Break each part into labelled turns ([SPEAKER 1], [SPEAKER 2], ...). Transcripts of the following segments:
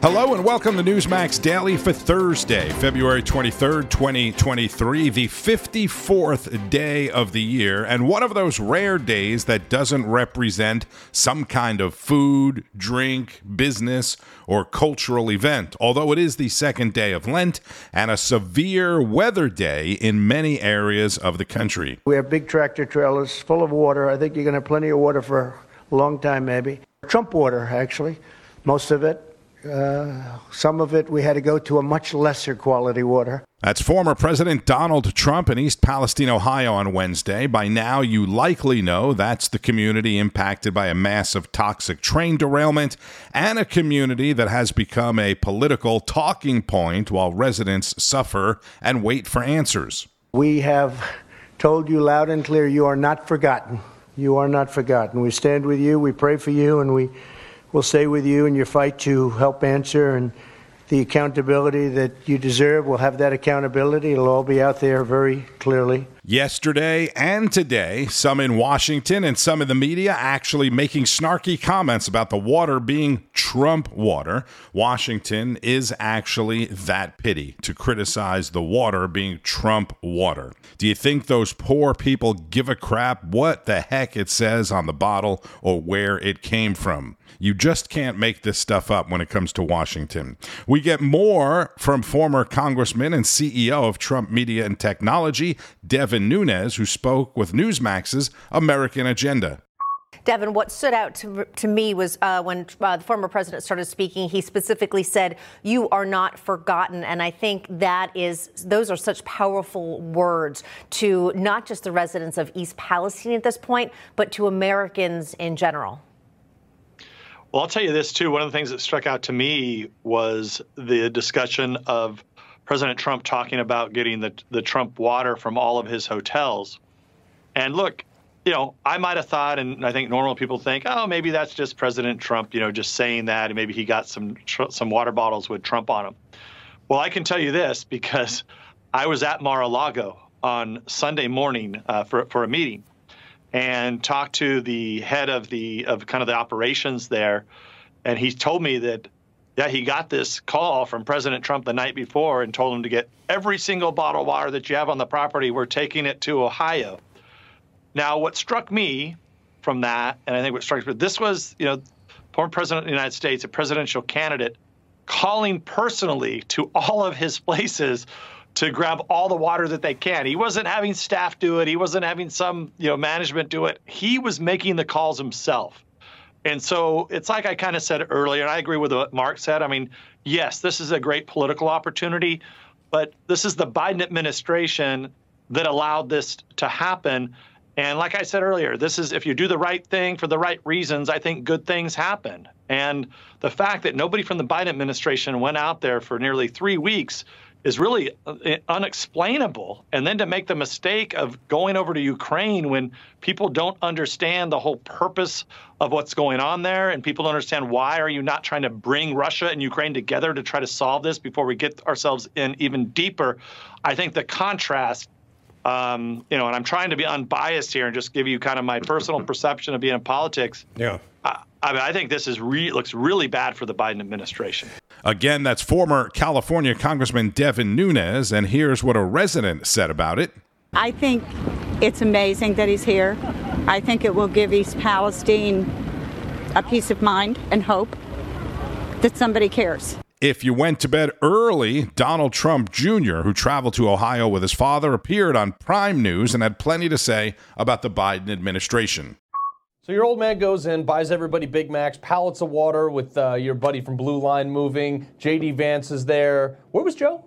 [SPEAKER 1] Hello and welcome to Newsmax Daily for Thursday, February 23rd, 2023, the 54th day of the year, and one of those rare days that doesn't represent some kind of food, drink, business, or cultural event, although it is the second day of Lent and a severe weather day in many areas of the country.
[SPEAKER 2] We have big tractor trailers full of water. I think you're going to have plenty of water for a long time, maybe. Trump water, actually, most of it. Uh, some of it we had to go to a much lesser quality water.
[SPEAKER 1] That's former President Donald Trump in East Palestine, Ohio on Wednesday. By now, you likely know that's the community impacted by a massive toxic train derailment and a community that has become a political talking point while residents suffer and wait for answers.
[SPEAKER 2] We have told you loud and clear you are not forgotten. You are not forgotten. We stand with you, we pray for you, and we will stay with you in your fight to help answer and the accountability that you deserve. We'll have that accountability. It'll all be out there very clearly.
[SPEAKER 1] Yesterday and today, some in Washington and some in the media actually making snarky comments about the water being Trump water. Washington is actually that pity to criticize the water being Trump water. Do you think those poor people give a crap what the heck it says on the bottle or where it came from? You just can't make this stuff up when it comes to Washington. We get more from former Congressman and CEO of Trump Media and Technology, Devin Nunes, who spoke with Newsmax's American Agenda.
[SPEAKER 3] Devin, what stood out to, to me was uh, when uh, the former president started speaking, he specifically said, You are not forgotten. And I think that is, those are such powerful words to not just the residents of East Palestine at this point, but to Americans in general.
[SPEAKER 4] Well, I'll tell you this too. One of the things that struck out to me was the discussion of President Trump talking about getting the the Trump water from all of his hotels. And look, you know, I might have thought, and I think normal people think, oh, maybe that's just President Trump, you know, just saying that, and maybe he got some some water bottles with Trump on them. Well, I can tell you this because I was at Mar-a-Lago on Sunday morning uh, for for a meeting, and talked to the head of the of kind of the operations there, and he told me that yeah he got this call from President Trump the night before and told him to get every single bottle of water that you have on the property. We're taking it to Ohio. Now, what struck me from that, and I think what struck me, this was you know former president of the United States, a presidential candidate, calling personally to all of his places to grab all the water that they can. He wasn't having staff do it. He wasn't having some, you know, management do it. He was making the calls himself. And so it's like I kind of said earlier, and I agree with what Mark said. I mean, yes, this is a great political opportunity, but this is the Biden administration that allowed this to happen. And like I said earlier, this is if you do the right thing for the right reasons, I think good things happen. And the fact that nobody from the Biden administration went out there for nearly three weeks is really uh, unexplainable. And then to make the mistake of going over to Ukraine when people don't understand the whole purpose of what's going on there and people don't understand why are you not trying to bring Russia and Ukraine together to try to solve this before we get ourselves in even deeper. I think the contrast um, you know, and I'm trying to be unbiased here and just give you kind of my personal perception of being in politics.
[SPEAKER 1] Yeah.
[SPEAKER 4] I, I mean, I think this is re- looks really bad for the Biden administration.
[SPEAKER 1] Again, that's former California Congressman Devin Nunes, and here's what a resident said about it.
[SPEAKER 5] I think it's amazing that he's here. I think it will give East Palestine a peace of mind and hope that somebody cares.
[SPEAKER 1] If you went to bed early, Donald Trump Jr., who traveled to Ohio with his father, appeared on Prime News and had plenty to say about the Biden administration.
[SPEAKER 6] So your old man goes in, buys everybody Big Macs, pallets of water with uh, your buddy from Blue Line moving. JD Vance is there. Where was Joe?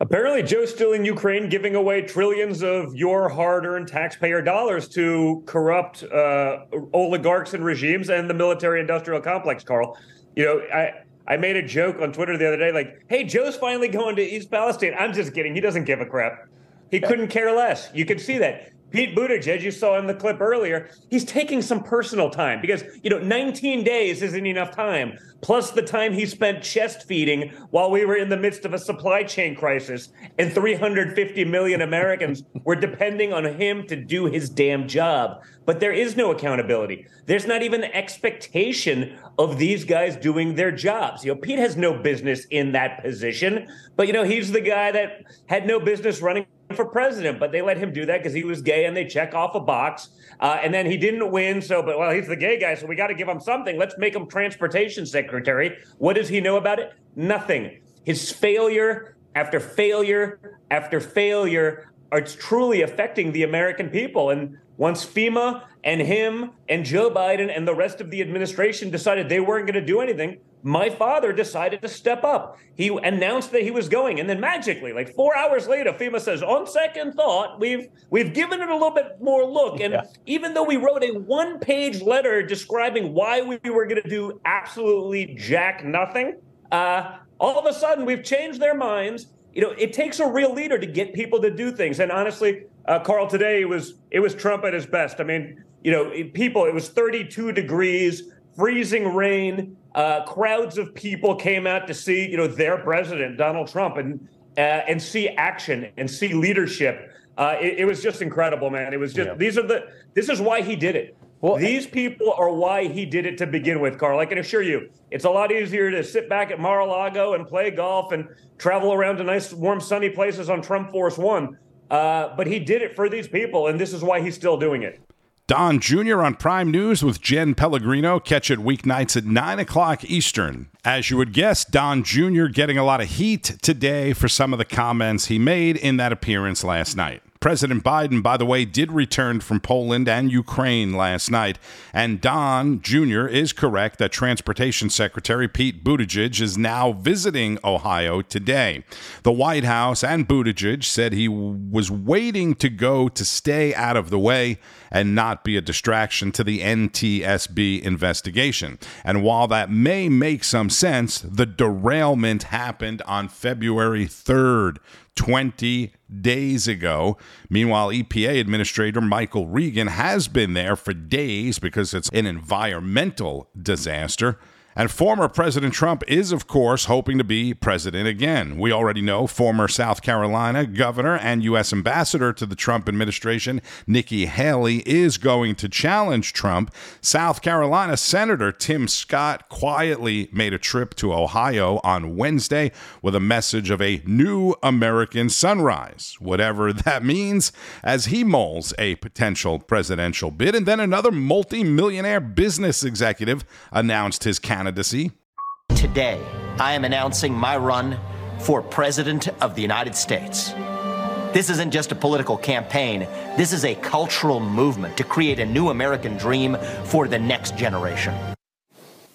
[SPEAKER 7] Apparently, Joe's still in Ukraine giving away trillions of your hard earned taxpayer dollars to corrupt uh, oligarchs and regimes and the military industrial complex, Carl. You know, I, I made a joke on Twitter the other day, like, hey, Joe's finally going to East Palestine. I'm just kidding. He doesn't give a crap. He couldn't care less. You can see that. Pete Buttigieg, you saw in the clip earlier, he's taking some personal time because, you know, 19 days isn't enough time, plus the time he spent chest feeding while we were in the midst of a supply chain crisis and 350 million Americans were depending on him to do his damn job. But there is no accountability. There's not even expectation of these guys doing their jobs. You know, Pete has no business in that position, but, you know, he's the guy that had no business running for president, but they let him do that because he was gay and they check off a box. Uh, and then he didn't win. So, but well, he's the gay guy, so we got to give him something. Let's make him transportation secretary. What does he know about it? Nothing. His failure after failure after failure are truly affecting the American people. And once FEMA and him and Joe Biden and the rest of the administration decided they weren't going to do anything, my father decided to step up. He announced that he was going, and then magically, like four hours later, FEMA says, "On second thought, we've we've given it a little bit more look." And yeah. even though we wrote a one-page letter describing why we were going to do absolutely jack nothing, uh, all of a sudden we've changed their minds. You know, it takes a real leader to get people to do things. And honestly, uh, Carl, today it was it was Trump at his best. I mean, you know, people. It was 32 degrees, freezing rain uh, crowds of people came out to see, you know, their president, Donald Trump, and uh, and see action and see leadership. Uh, it, it, was just incredible, man. It was just yeah. these are the this is why he did it. Well, these people are why he did it to begin with, Carl. I can assure you, it's a lot easier to sit back at Mar-a-Lago and play golf and travel around to nice, warm, sunny places on Trump Force One. Uh, but he did it for these people, and this is why he's still doing it.
[SPEAKER 1] Don Jr. on Prime News with Jen Pellegrino. Catch it weeknights at 9 o'clock Eastern. As you would guess, Don Jr. getting a lot of heat today for some of the comments he made in that appearance last night. President Biden, by the way, did return from Poland and Ukraine last night. And Don Jr. is correct that Transportation Secretary Pete Buttigieg is now visiting Ohio today. The White House and Buttigieg said he was waiting to go to stay out of the way and not be a distraction to the NTSB investigation. And while that may make some sense, the derailment happened on February 3rd. 20 days ago. Meanwhile, EPA Administrator Michael Regan has been there for days because it's an environmental disaster. And former President Trump is, of course, hoping to be president again. We already know former South Carolina governor and U.S. ambassador to the Trump administration, Nikki Haley, is going to challenge Trump. South Carolina Senator Tim Scott quietly made a trip to Ohio on Wednesday with a message of a new American sunrise, whatever that means, as he mulls a potential presidential bid. And then another multi-millionaire business executive announced his candidacy candidacy.
[SPEAKER 8] Today, I am announcing my run for President of the United States. This isn't just a political campaign, this is a cultural movement to create a new American dream for the next generation.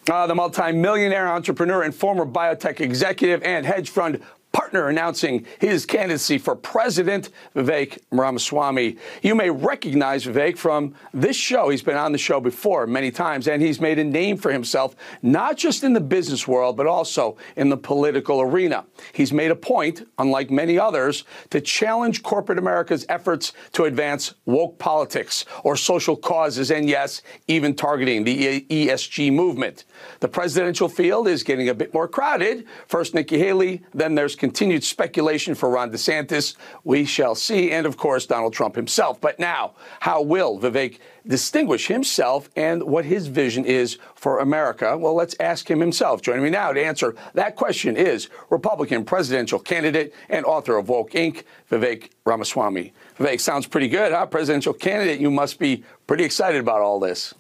[SPEAKER 9] Uh, the multimillionaire entrepreneur and former biotech executive and hedge fund partner announcing his candidacy for president, Vivek Ramaswamy. You may recognize Vivek from this show. He's been on the show before many times, and he's made a name for himself, not just in the business world, but also in the political arena. He's made a point, unlike many others, to challenge corporate America's efforts to advance woke politics or social causes, and yes, even targeting the ESG movement. The presidential field is getting a bit more crowded. First, Nikki Haley, then there's continued speculation for Ron DeSantis. We shall see. And of course, Donald Trump himself. But now, how will Vivek distinguish himself and what his vision is for America? Well, let's ask him himself. Joining me now to answer that question is Republican presidential candidate and author of Woke Inc., Vivek Ramaswamy. Vivek, sounds pretty good, huh? Presidential candidate. You must be pretty excited about all this.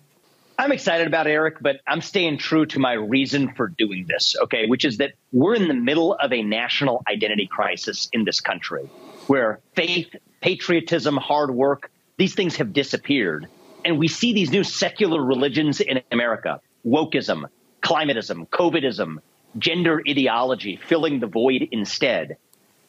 [SPEAKER 10] I'm excited about Eric, but I'm staying true to my reason for doing this, okay, which is that we're in the middle of a national identity crisis in this country where faith, patriotism, hard work, these things have disappeared. And we see these new secular religions in America wokeism, climatism, COVIDism, gender ideology filling the void instead.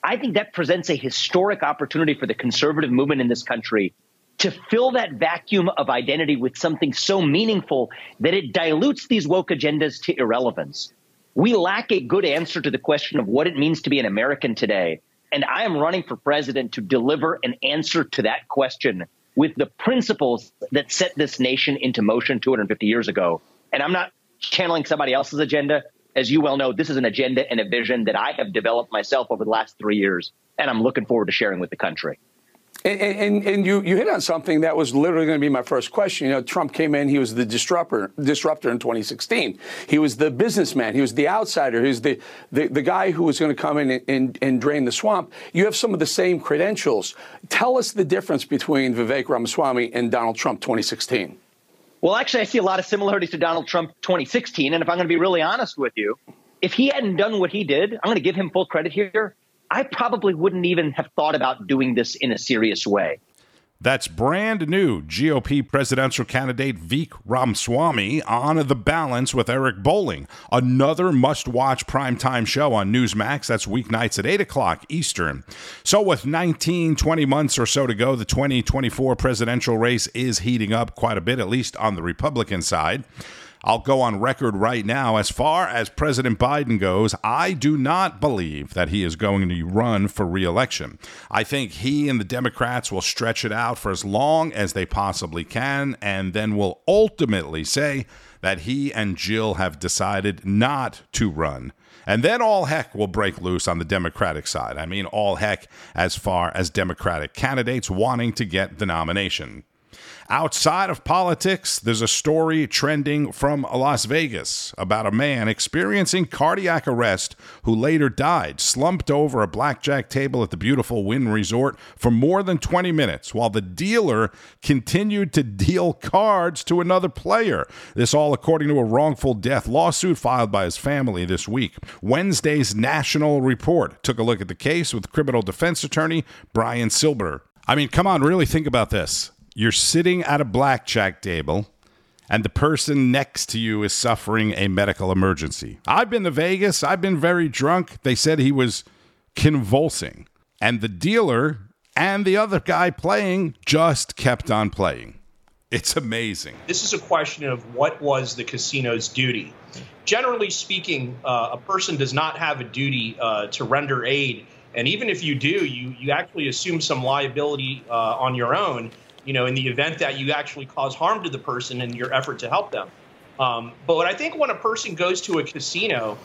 [SPEAKER 10] I think that presents a historic opportunity for the conservative movement in this country to fill that vacuum of identity with something so meaningful that it dilutes these woke agendas to irrelevance. We lack a good answer to the question of what it means to be an American today. And I am running for president to deliver an answer to that question with the principles that set this nation into motion 250 years ago. And I'm not channeling somebody else's agenda. As you well know, this is an agenda and a vision that I have developed myself over the last three years, and I'm looking forward to sharing with the country.
[SPEAKER 9] And, and, and, you, you hit on something that was literally going to be my first question. You know, Trump came in, he was the disruptor, disruptor in 2016. He was the businessman, he was the outsider, he was the, the, the guy who was going to come in and, and, and, drain the swamp. You have some of the same credentials. Tell us the difference between Vivek Ramaswamy and Donald Trump 2016.
[SPEAKER 10] Well, actually, I see a lot of similarities to Donald Trump 2016. And if I'm going to be really honest with you, if he hadn't done what he did, I'm going to give him full credit here. I probably wouldn't even have thought about doing this in a serious way.
[SPEAKER 1] That's brand new GOP presidential candidate Vivek Ramaswamy on The Balance with Eric Bolling. another must watch primetime show on Newsmax. That's weeknights at 8 o'clock Eastern. So, with 19, 20 months or so to go, the 2024 presidential race is heating up quite a bit, at least on the Republican side. I'll go on record right now. As far as President Biden goes, I do not believe that he is going to run for reelection. I think he and the Democrats will stretch it out for as long as they possibly can and then will ultimately say that he and Jill have decided not to run. And then all heck will break loose on the Democratic side. I mean, all heck as far as Democratic candidates wanting to get the nomination. Outside of politics, there's a story trending from Las Vegas about a man experiencing cardiac arrest who later died, slumped over a blackjack table at the beautiful Wynn Resort for more than 20 minutes while the dealer continued to deal cards to another player. This all according to a wrongful death lawsuit filed by his family this week. Wednesday's National Report took a look at the case with criminal defense attorney Brian Silber. I mean, come on, really think about this you're sitting at a blackjack table and the person next to you is suffering a medical emergency. I've been to Vegas. I've been very drunk. They said he was convulsing. And the dealer and the other guy playing just kept on playing. It's amazing.
[SPEAKER 11] This is a question of what was the casino's duty. Generally speaking, uh, a person does not have a duty uh, to render aid. And even if you do, you, you actually assume some liability uh, on your own you know, in the event that you actually cause harm to the person in your effort to help them. Um, but what I think when a person goes to a casino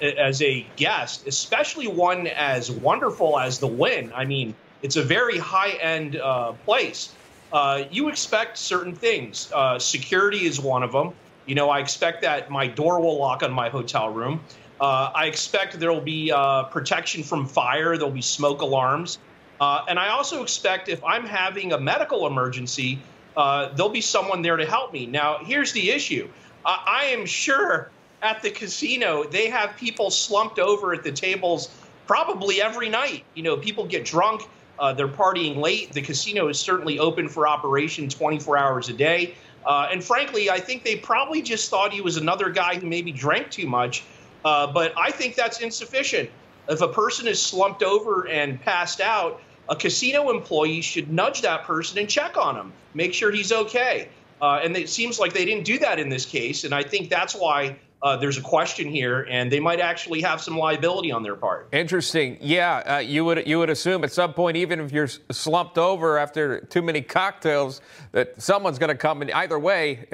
[SPEAKER 11] as a guest, especially one as wonderful as the Wynn, I mean, it's a very high end uh, place. Uh, you expect certain things. Uh, security is one of them. You know, I expect that my door will lock on my hotel room. Uh, I expect there will be uh, protection from fire. There'll be smoke alarms. Uh, and I also expect if I'm having a medical emergency, uh, there'll be someone there to help me. Now, here's the issue I, I am sure at the casino they have people slumped over at the tables probably every night. You know, people get drunk, uh, they're partying late. The casino is certainly open for operation 24 hours a day. Uh, and frankly, I think they probably just thought he was another guy who maybe drank too much. Uh, but I think that's insufficient. If a person is slumped over and passed out, a casino employee should nudge that person and check on him, make sure he's okay. Uh, and it seems like they didn't do that in this case. And I think that's why uh, there's a question here, and they might actually have some liability on their part.
[SPEAKER 12] Interesting. Yeah, uh, you would you would assume at some point, even if you're slumped over after too many cocktails, that someone's going to come and either way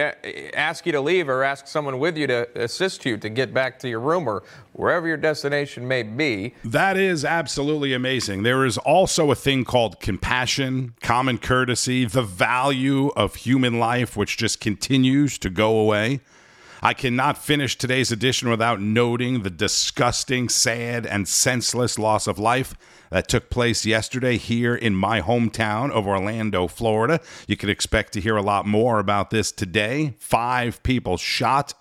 [SPEAKER 12] ask you to leave or ask someone with you to assist you to get back to your room or wherever your destination may be.
[SPEAKER 1] That is absolutely amazing. There is also a thing called compassion, common courtesy, the value of human life, which just continues to go away. I cannot finish today's edition without noting the disgusting, sad, and senseless loss of life that took place yesterday here in my hometown of Orlando, Florida. You can expect to hear a lot more about this today. Five people shot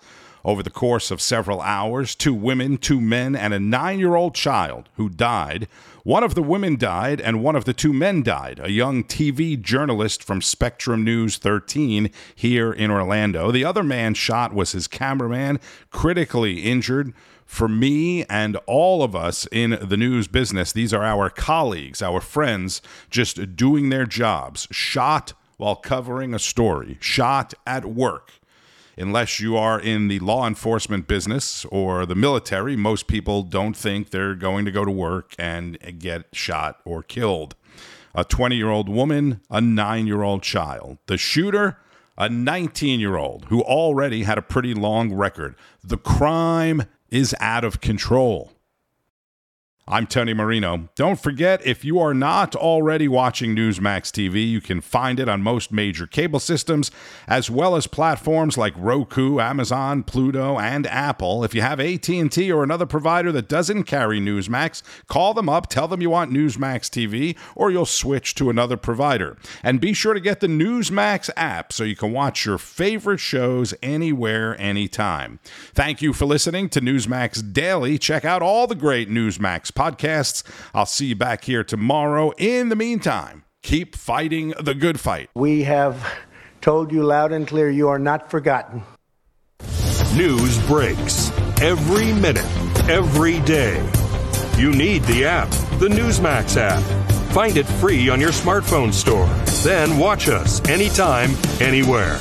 [SPEAKER 1] Over the course of several hours, two women, two men, and a nine year old child who died. One of the women died, and one of the two men died. A young TV journalist from Spectrum News 13 here in Orlando. The other man shot was his cameraman, critically injured. For me and all of us in the news business, these are our colleagues, our friends, just doing their jobs, shot while covering a story, shot at work unless you are in the law enforcement business or the military, most people don't think they're going to go to work and get shot or killed. A 20 year old woman, a nine year old child. The shooter, a 19 year old who already had a pretty long record. The crime is out of control. I'm Tony Marino. Don't forget, if you are not already watching Newsmax TV, you can find it on most major cable systems, as well as platforms like Roku, Amazon, Pluto, and Apple. If you have AT&T or another provider that doesn't carry Newsmax, call them up, tell them you want Newsmax TV, or you'll switch to another provider. And be sure to get the Newsmax app so you can watch your favorite shows anywhere, anytime. Thank you for listening to Newsmax Daily. Check out all the great Newsmax podcasts. I'll see you back here tomorrow. In the meantime, keep fighting the good fight.
[SPEAKER 2] We have told you loud and clear you are not forgotten.
[SPEAKER 13] News breaks every minute, every day. You need the app, the Newsmax app. Find it free on your smartphone store. Then watch us anytime, anywhere.